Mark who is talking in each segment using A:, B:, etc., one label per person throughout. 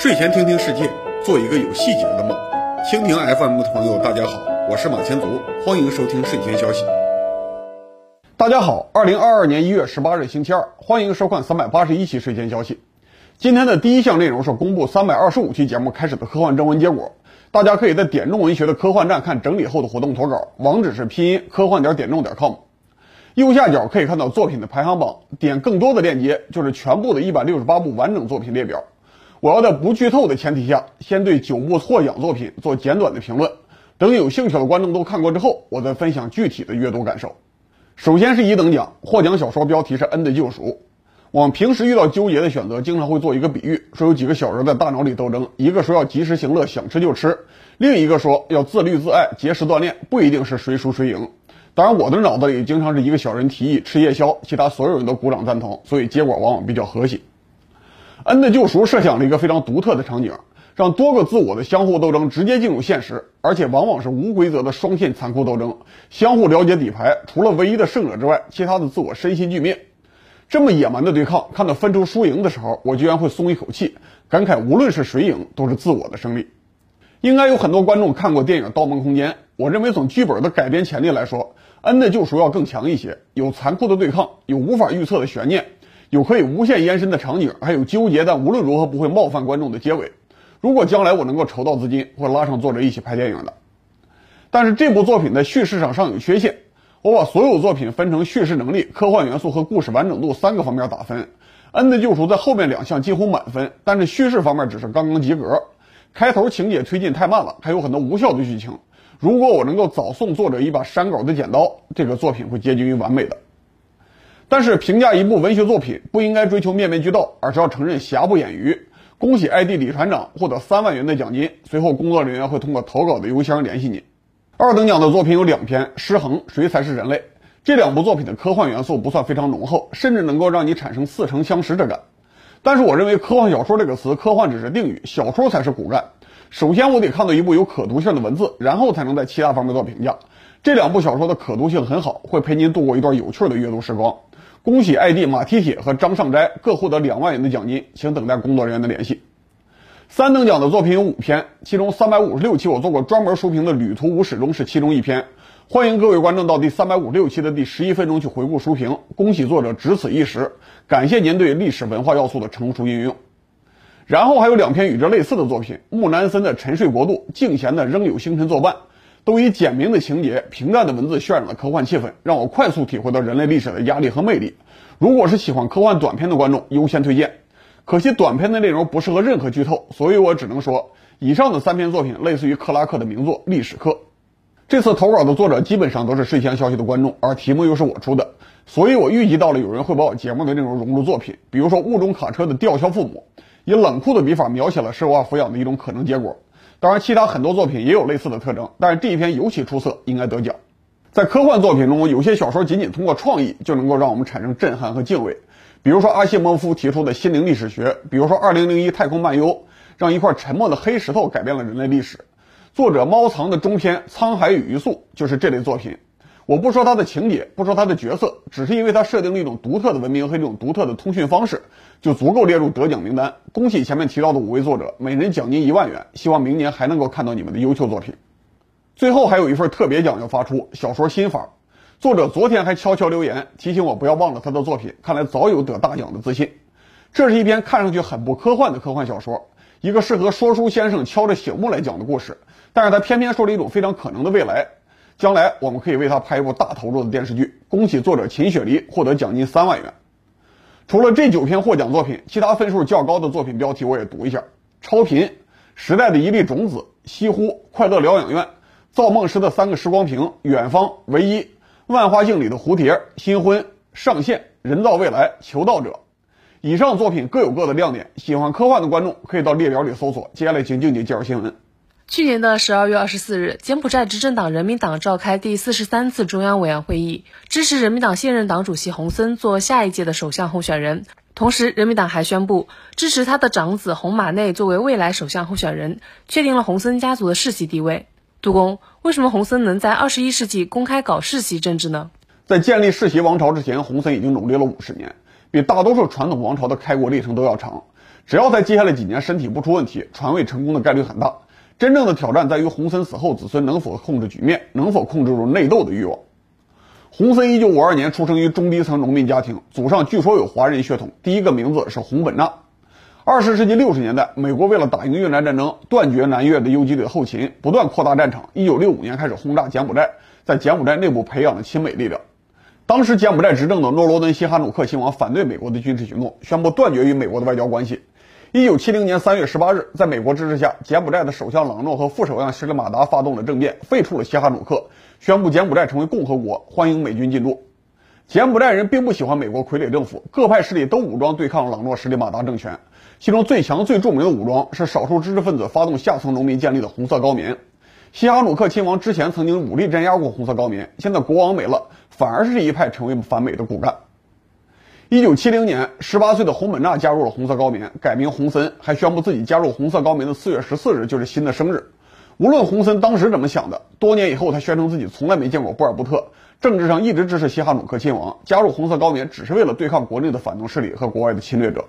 A: 睡前听听世界，做一个有细节的梦。蜻蜓 FM 的朋友，大家好，我是马前卒，欢迎收听睡前消息。大家好，二零二二年一月十八日星期二，欢迎收看三百八十一期睡前消息。今天的第一项内容是公布三百二十五期节目开始的科幻征文结果，大家可以在点众文学的科幻站看整理后的活动投稿，网址是拼音科幻点点众点 com。右下角可以看到作品的排行榜，点更多的链接就是全部的一百六十八部完整作品列表。我要在不剧透的前提下，先对九部获奖作品做简短的评论，等有兴趣的观众都看过之后，我再分享具体的阅读感受。首先是一等奖获奖小说，标题是《恩的救赎》。我们平时遇到纠结的选择，经常会做一个比喻，说有几个小人在大脑里斗争，一个说要及时行乐，想吃就吃；另一个说要自律自爱，节食锻炼，不一定是谁输谁赢。当然，我的脑子里经常是一个小人提议吃夜宵，其他所有人都鼓掌赞同，所以结果往往比较和谐。恩的救赎设想了一个非常独特的场景，让多个自我的相互斗争直接进入现实，而且往往是无规则的双线残酷斗争，相互了解底牌，除了唯一的胜者之外，其他的自我身心俱灭。这么野蛮的对抗，看到分出输赢的时候，我居然会松一口气，感慨无论是谁赢，都是自我的胜利。应该有很多观众看过电影《盗梦空间》，我认为从剧本的改编潜力来说，恩的救赎要更强一些，有残酷的对抗，有无法预测的悬念。有可以无限延伸的场景，还有纠结但无论如何不会冒犯观众的结尾。如果将来我能够筹到资金，会拉上作者一起拍电影的。但是这部作品在叙事上尚有缺陷。我把所有作品分成叙事能力、科幻元素和故事完整度三个方面打分。恩的救赎在后面两项几乎满分，但是叙事方面只是刚刚及格。开头情节推进太慢了，还有很多无效的剧情。如果我能够早送作者一把删稿的剪刀，这个作品会接近于完美的。但是评价一部文学作品不应该追求面面俱到，而是要承认瑕不掩瑜。恭喜 ID 李船长获得三万元的奖金，随后工作人员会通过投稿的邮箱联系你。二等奖的作品有两篇，《失衡》《谁才是人类》这两部作品的科幻元素不算非常浓厚，甚至能够让你产生似曾相识之感。但是我认为科幻小说这个词，科幻只是定语，小说才是骨干。首先我得看到一部有可读性的文字，然后才能在其他方面做评价。这两部小说的可读性很好，会陪您度过一段有趣的阅读时光。恭喜 ID 马蹄铁和张尚斋各获得两万元的奖金，请等待工作人员的联系。三等奖的作品有五篇，其中三百五十六期我做过专门书评的《旅途无始终》是其中一篇，欢迎各位观众到第三百五十六期的第十一分钟去回顾书评。恭喜作者只此一时，感谢您对历史文化要素的成熟运用。然后还有两篇与之类似的作品，木南森的《沉睡国度》，敬贤的《仍有星辰作伴》。都以简明的情节、平淡的文字渲染了科幻气氛，让我快速体会到人类历史的压力和魅力。如果是喜欢科幻短片的观众，优先推荐。可惜短片的内容不适合任何剧透，所以我只能说，以上的三篇作品类似于克拉克的名作《历史课》。这次投稿的作者基本上都是睡前消息的观众，而题目又是我出的，所以我预计到了有人会把我节目的内容融入作品。比如说《雾中卡车》的吊销父母，以冷酷的笔法描写了舍娃抚养的一种可能结果。当然，其他很多作品也有类似的特征，但是这一篇尤其出色，应该得奖。在科幻作品中，有些小说仅仅通过创意就能够让我们产生震撼和敬畏，比如说阿西莫夫提出的心灵历史学，比如说《二零零一太空漫游》，让一块沉默的黑石头改变了人类历史。作者猫藏的中篇《沧海与鱼素》就是这类作品。我不说它的情节，不说它的角色，只是因为它设定了一种独特的文明和一种独特的通讯方式，就足够列入得奖名单。恭喜前面提到的五位作者，每人奖金一万元。希望明年还能够看到你们的优秀作品。最后还有一份特别奖要发出，小说心法。作者昨天还悄悄留言提醒我不要忘了他的作品，看来早有得大奖的自信。这是一篇看上去很不科幻的科幻小说，一个适合说书先生敲着醒目来讲的故事，但是他偏偏说了一种非常可能的未来。将来我们可以为他拍一部大投入的电视剧。恭喜作者秦雪梨获得奖金三万元。除了这九篇获奖作品，其他分数较高的作品标题我也读一下：超频、时代的一粒种子、西湖、快乐疗养院、造梦师的三个时光瓶、远方、唯一、万花镜里的蝴蝶、新婚、上线、人造未来、求道者。以上作品各有各的亮点，喜欢科幻的观众可以到列表里搜索。接下来请静静介绍新闻。
B: 去年的十二月二十四日，柬埔寨执政党人民党召开第四十三次中央委员会议，支持人民党现任党主席洪森做下一届的首相候选人。同时，人民党还宣布支持他的长子洪马内作为未来首相候选人，确定了洪森家族的世袭地位。杜工，为什么洪森能在二十一世纪公开搞世袭政治呢？
A: 在建立世袭王朝之前，洪森已经努力了五十年，比大多数传统王朝的开国历程都要长。只要在接下来几年身体不出问题，传位成功的概率很大。真正的挑战在于洪森死后，子孙能否控制局面，能否控制住内斗的欲望。洪森一九五二年出生于中低层农民家庭，祖上据说有华人血统，第一个名字是洪本纳。二十世纪六十年代，美国为了打赢越南战争，断绝南越的游击队后勤，不断扩大战场。一九六五年开始轰炸柬埔寨，在柬埔寨内部培养了亲美力量。当时柬埔寨执政的诺罗敦·西哈努克亲王反对美国的军事行动，宣布断绝与美国的外交关系。一九七零年三月十八日，在美国支持下，柬埔寨的首相朗诺和副首相施里马达发动了政变，废除了西哈努克，宣布柬埔寨成为共和国，欢迎美军进驻。柬埔寨人并不喜欢美国傀儡政府，各派势力都武装对抗朗诺施里马达政权。其中最强、最著名的武装是少数知识分子发动下层农民建立的红色高棉。西哈努克亲王之前曾经武力镇压过红色高棉，现在国王没了，反而是一派成为反美的骨干。一九七零年，十八岁的洪本纳加入了红色高棉，改名洪森，还宣布自己加入红色高棉的四月十四日就是新的生日。无论洪森当时怎么想的，多年以后他宣称自己从来没见过波尔布特，政治上一直支持西哈努克亲王，加入红色高棉只是为了对抗国内的反动势力和国外的侵略者。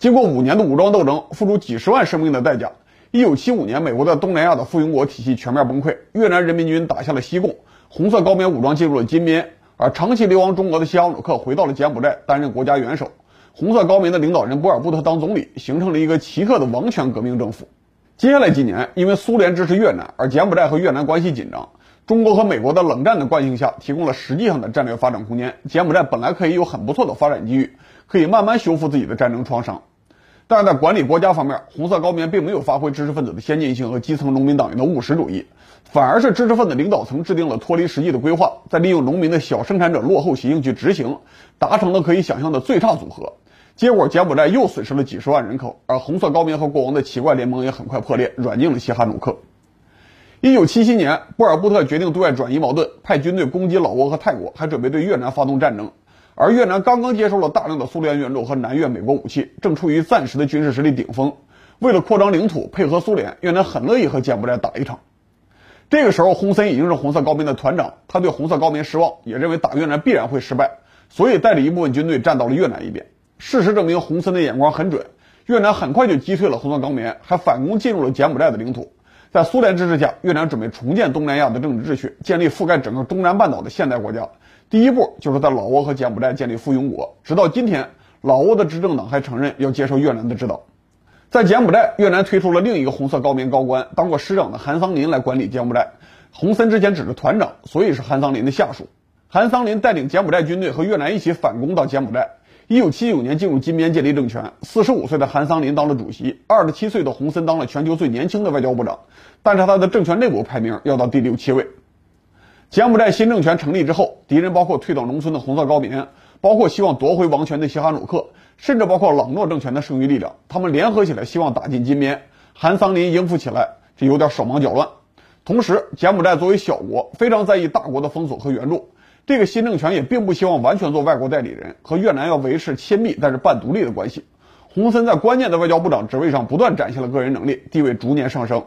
A: 经过五年的武装斗争，付出几十万生命的代价。一九七五年，美国在东南亚的附庸国体系全面崩溃，越南人民军打下了西贡，红色高棉武装进入了金边，而长期流亡中国的西哈努克回到了柬埔寨担任国家元首，红色高棉的领导人波尔布特当总理，形成了一个奇特的王权革命政府。接下来几年，因为苏联支持越南，而柬埔寨和越南关系紧张，中国和美国的冷战的惯性下，提供了实际上的战略发展空间。柬埔寨本来可以有很不错的发展机遇，可以慢慢修复自己的战争创伤。但是在管理国家方面，红色高棉并没有发挥知识分子的先进性和基层农民党员的务实主义，反而是知识分子领导层制定了脱离实际的规划，再利用农民的小生产者落后习性去执行，达成了可以想象的最差组合。结果柬埔寨又损失了几十万人口，而红色高棉和国王的奇怪联盟也很快破裂，软禁了西哈努克。一九七七年，波尔布特决定对外转移矛盾，派军队攻击老挝和泰国，还准备对越南发动战争。而越南刚刚接受了大量的苏联援助和南越美国武器，正处于暂时的军事实力顶峰。为了扩张领土，配合苏联，越南很乐意和柬埔寨打一场。这个时候，洪森已经是红色高棉的团长，他对红色高棉失望，也认为打越南必然会失败，所以带着一部分军队站到了越南一边。事实证明，洪森的眼光很准，越南很快就击退了红色高棉，还反攻进入了柬埔寨的领土。在苏联支持下，越南准备重建东南亚的政治秩序，建立覆盖整个中南半岛的现代国家。第一步就是在老挝和柬埔寨建立附庸国，直到今天，老挝的执政党还承认要接受越南的指导。在柬埔寨，越南推出了另一个红色高棉高官，当过师长的韩桑林来管理柬埔寨。洪森之前只是团长，所以是韩桑林的下属。韩桑林带领柬埔寨军队和越南一起反攻到柬埔寨。一九七九年进入金边建立政权，四十五岁的韩桑林当了主席，二十七岁的洪森当了全球最年轻的外交部长，但是他的政权内部排名要到第六七位。柬埔寨新政权成立之后，敌人包括退到农村的红色高棉，包括希望夺回王权的西哈努克，甚至包括朗诺政权的剩余力量，他们联合起来希望打进金边。韩桑林应付起来这有点手忙脚乱。同时，柬埔寨作为小国，非常在意大国的封锁和援助。这个新政权也并不希望完全做外国代理人，和越南要维持亲密但是半独立的关系。洪森在关键的外交部长职位上不断展现了个人能力，地位逐年上升。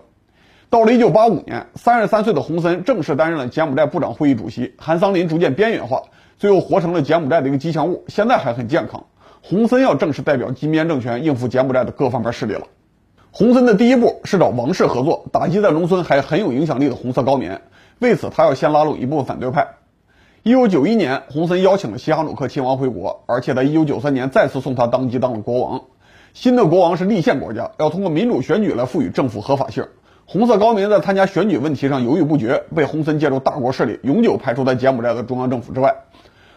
A: 到了1985年，三十三岁的洪森正式担任了柬埔寨部长会议主席。韩桑林逐渐边缘化，最后活成了柬埔寨的一个吉祥物。现在还很健康。洪森要正式代表金边政权应付柬埔寨的各方面势力了。洪森的第一步是找王室合作，打击在农村还很有影响力的红色高棉。为此，他要先拉拢一部分反对派。1991年，洪森邀请了西哈努克亲王回国，而且在1993年再次送他当机当了国王。新的国王是立宪国家，要通过民主选举来赋予政府合法性。红色高棉在参加选举问题上犹豫不决，被洪森借助大国势力永久排除在柬埔寨的中央政府之外。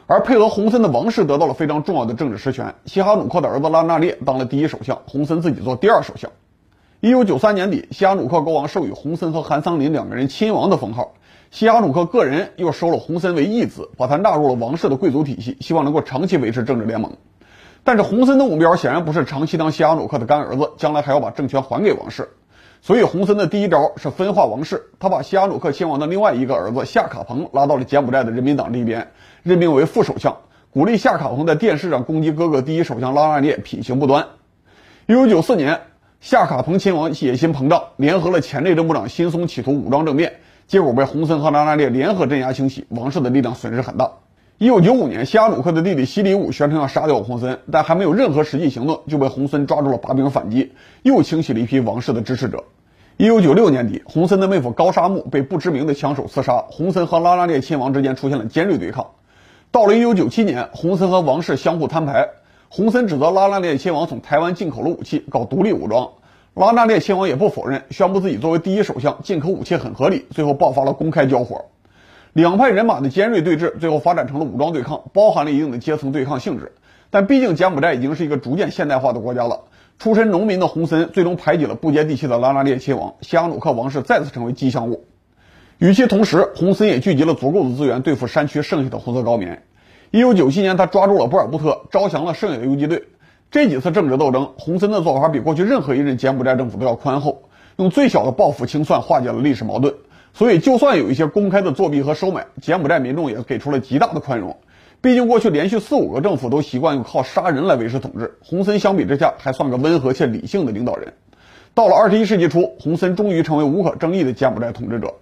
A: 而配合洪森的王室得到了非常重要的政治实权，西哈努克的儿子拉纳列当了第一首相，洪森自己做第二首相。一九九三年底，西哈努克国王授予洪森和韩桑林两个人亲王的封号，西哈努克个人又收了洪森为义子，把他纳入了王室的贵族体系，希望能够长期维持政治联盟。但是洪森的目标显然不是长期当西哈努克的干儿子，将来还要把政权还给王室。所以，洪森的第一招是分化王室。他把西哈努克亲王的另外一个儿子夏卡彭拉到了柬埔寨的人民党这边，任命为副首相，鼓励夏卡彭在电视上攻击哥哥第一首相拉纳列品行不端。一九九四年，夏卡彭亲王野心膨胀，联合了前内政部长辛松，企图武装政变，结果被洪森和拉纳列联合镇压清洗，王室的力量损失很大。一九九五年，西哈努克的弟弟西里武宣称要杀掉洪森，但还没有任何实际行动，就被洪森抓住了把柄反击，又清洗了一批王室的支持者。一九九六年底，洪森的妹夫高沙木被不知名的枪手刺杀，洪森和拉拉列亲王之间出现了尖锐对抗。到了一九九七年，洪森和王室相互摊牌，洪森指责拉拉列亲王从台湾进口了武器，搞独立武装，拉拉列亲王也不否认，宣布自己作为第一首相进口武器很合理，最后爆发了公开交火。两派人马的尖锐对峙，最后发展成了武装对抗，包含了一定的阶层对抗性质。但毕竟柬埔寨已经是一个逐渐现代化的国家了。出身农民的洪森最终排挤了不接地气的拉拉列亲王，西哈努克王室再次成为吉祥物。与其同时，洪森也聚集了足够的资源对付山区剩下的红色高棉。一九九七年，他抓住了波尔布特，招降了剩下的游击队。这几次政治斗争，洪森的做法比过去任何一任柬埔寨政府都要宽厚，用最小的报复清算化解了历史矛盾。所以，就算有一些公开的作弊和收买，柬埔寨民众也给出了极大的宽容。毕竟，过去连续四五个政府都习惯用靠杀人来维持统治，洪森相比之下还算个温和且理性的领导人。到了二十一世纪初，洪森终于成为无可争议的柬埔寨统治者。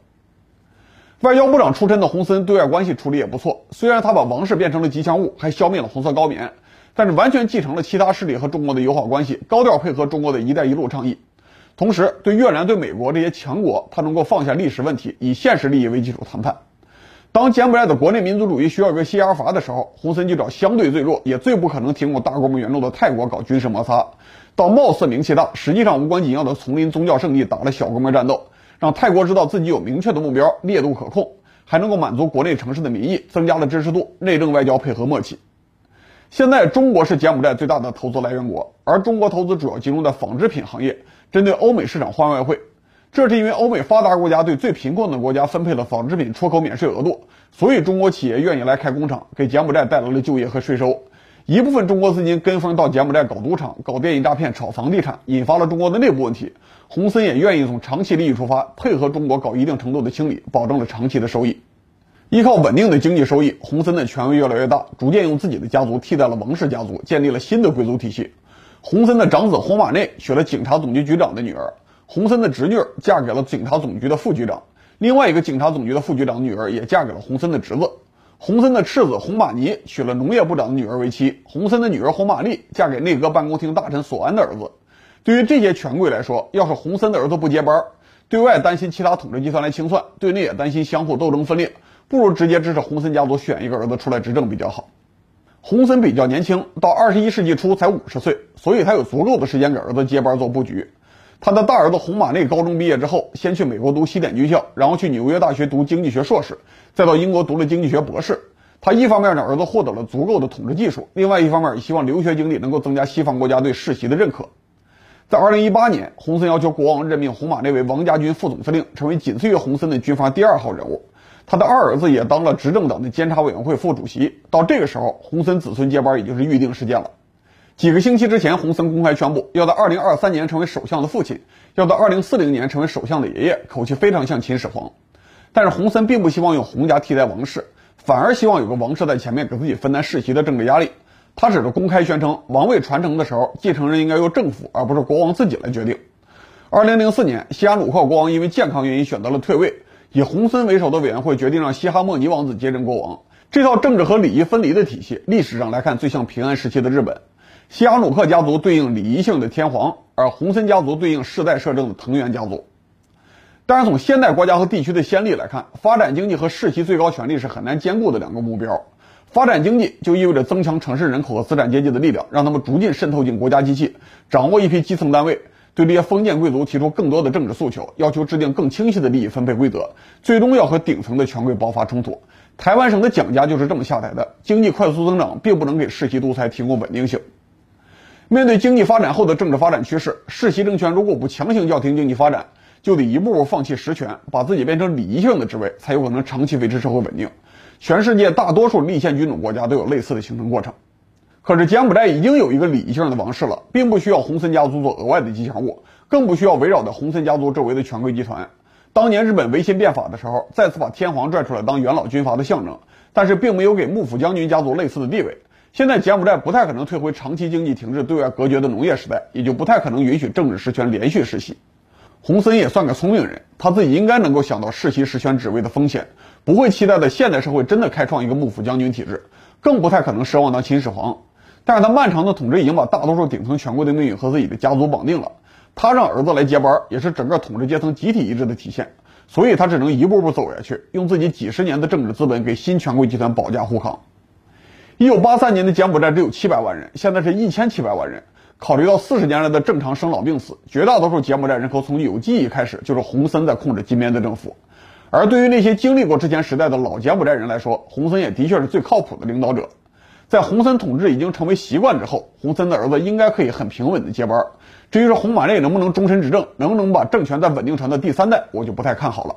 A: 外交部长出身的洪森对外关系处理也不错，虽然他把王室变成了吉祥物，还消灭了红色高棉，但是完全继承了其他势力和中国的友好关系，高调配合中国的一带一路倡议。同时，对越南、对美国这些强国，他能够放下历史问题，以现实利益为基础谈判。当柬埔寨的国内民族主义需要一个西牙阀的时候，洪森就找相对最弱、也最不可能提供大规模援助的泰国搞军事摩擦，到貌似名气大、实际上无关紧要的丛林宗教圣地打了小规模战斗，让泰国知道自己有明确的目标、烈度可控，还能够满足国内城市的民意，增加了支持度，内政外交配合默契。现在，中国是柬埔寨最大的投资来源国，而中国投资主要集中在纺织品行业。针对欧美市场换外汇，这是因为欧美发达国家对最贫困的国家分配了纺织品出口免税额度，所以中国企业愿意来开工厂，给柬埔寨带来了就业和税收。一部分中国资金跟风到柬埔寨搞赌场、搞电信诈骗、炒房地产，引发了中国的内部问题。洪森也愿意从长期利益出发，配合中国搞一定程度的清理，保证了长期的收益。依靠稳定的经济收益，洪森的权威越来越大，逐渐用自己的家族替代了王氏家族，建立了新的贵族体系。洪森的长子洪马内娶了警察总局局长的女儿，洪森的侄女嫁给了警察总局的副局长，另外一个警察总局的副局长女儿也嫁给了洪森的侄子。洪森的次子洪马尼娶了农业部长的女儿为妻，洪森的女儿洪玛丽嫁给内阁办公厅大臣索安的儿子。对于这些权贵来说，要是洪森的儿子不接班，对外担心其他统治集团来清算，对内也担心相互斗争分裂，不如直接支持洪森家族选一个儿子出来执政比较好。洪森比较年轻，到二十一世纪初才五十岁，所以他有足够的时间给儿子接班做布局。他的大儿子洪马内高中毕业之后，先去美国读西点军校，然后去纽约大学读经济学硕士，再到英国读了经济学博士。他一方面让儿子获得了足够的统治技术，另外一方面也希望留学经历能够增加西方国家对世袭的认可。在二零一八年，洪森要求国王任命洪马内为王家军副总司令，成为仅次于洪森的军阀第二号人物。他的二儿子也当了执政党的监察委员会副主席。到这个时候，洪森子孙接班已经是预定事件了。几个星期之前，洪森公开宣布要在2023年成为首相的父亲，要到2040年成为首相的爷爷，口气非常像秦始皇。但是洪森并不希望用洪家替代王室，反而希望有个王室在前面给自己分担世袭的政治压力。他只是公开宣称，王位传承的时候，继承人应该由政府而不是国王自己来决定。2004年，西哈努克国王因为健康原因选择了退位。以洪森为首的委员会决定让西哈莫尼王子接任国王。这套政治和礼仪分离的体系，历史上来看最像平安时期的日本。西哈努克家族对应礼仪性的天皇，而洪森家族对应世代摄政的藤原家族。当然，从现代国家和地区的先例来看，发展经济和世袭最高权力是很难兼顾的两个目标。发展经济就意味着增强城市人口和资产阶级的力量，让他们逐渐渗透进国家机器，掌握一批基层单位。对这些封建贵族提出更多的政治诉求，要求制定更清晰的利益分配规则，最终要和顶层的权贵爆发冲突。台湾省的蒋家就是这么下台的。经济快速增长并不能给世袭独裁提供稳定性。面对经济发展后的政治发展趋势，世袭政权如果不强行叫停经济发展，就得一步步放弃实权，把自己变成礼仪性的职位，才有可能长期维持社会稳定。全世界大多数立宪君主国家都有类似的形成过程。可是柬埔寨已经有一个礼仪性的王室了，并不需要洪森家族做额外的吉祥物，更不需要围绕着洪森家族周围的权贵集团。当年日本维新变法的时候，再次把天皇拽出来当元老军阀的象征，但是并没有给幕府将军家族类似的地位。现在柬埔寨不太可能退回长期经济停滞、对外隔绝的农业时代，也就不太可能允许政治实权连续世袭。洪森也算个聪明人，他自己应该能够想到世袭实权职位的风险，不会期待在现代社会真的开创一个幕府将军体制，更不太可能奢望当秦始皇。但是他漫长的统治已经把大多数顶层权贵的命运和自己的家族绑定了，他让儿子来接班，也是整个统治阶层集体意志的体现。所以他只能一步步走下去，用自己几十年的政治资本给新权贵集团保驾护航。一九八三年的柬埔寨只有七百万人，现在是一千七百万人。考虑到四十年来的正常生老病死，绝大多数柬埔寨人口从有记忆开始就是洪森在控制金边的政府。而对于那些经历过之前时代的老柬埔寨人来说，洪森也的确是最靠谱的领导者。在洪森统治已经成为习惯之后，洪森的儿子应该可以很平稳的接班。至于说洪马内能不能终身执政，能不能把政权再稳定传到第三代，我就不太看好了。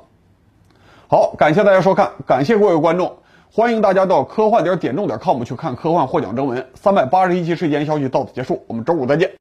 A: 好，感谢大家收看，感谢各位观众，欢迎大家到科幻点点中点 com 去看科幻获奖征文。三百八十一期睡前消息到此结束，我们周五再见。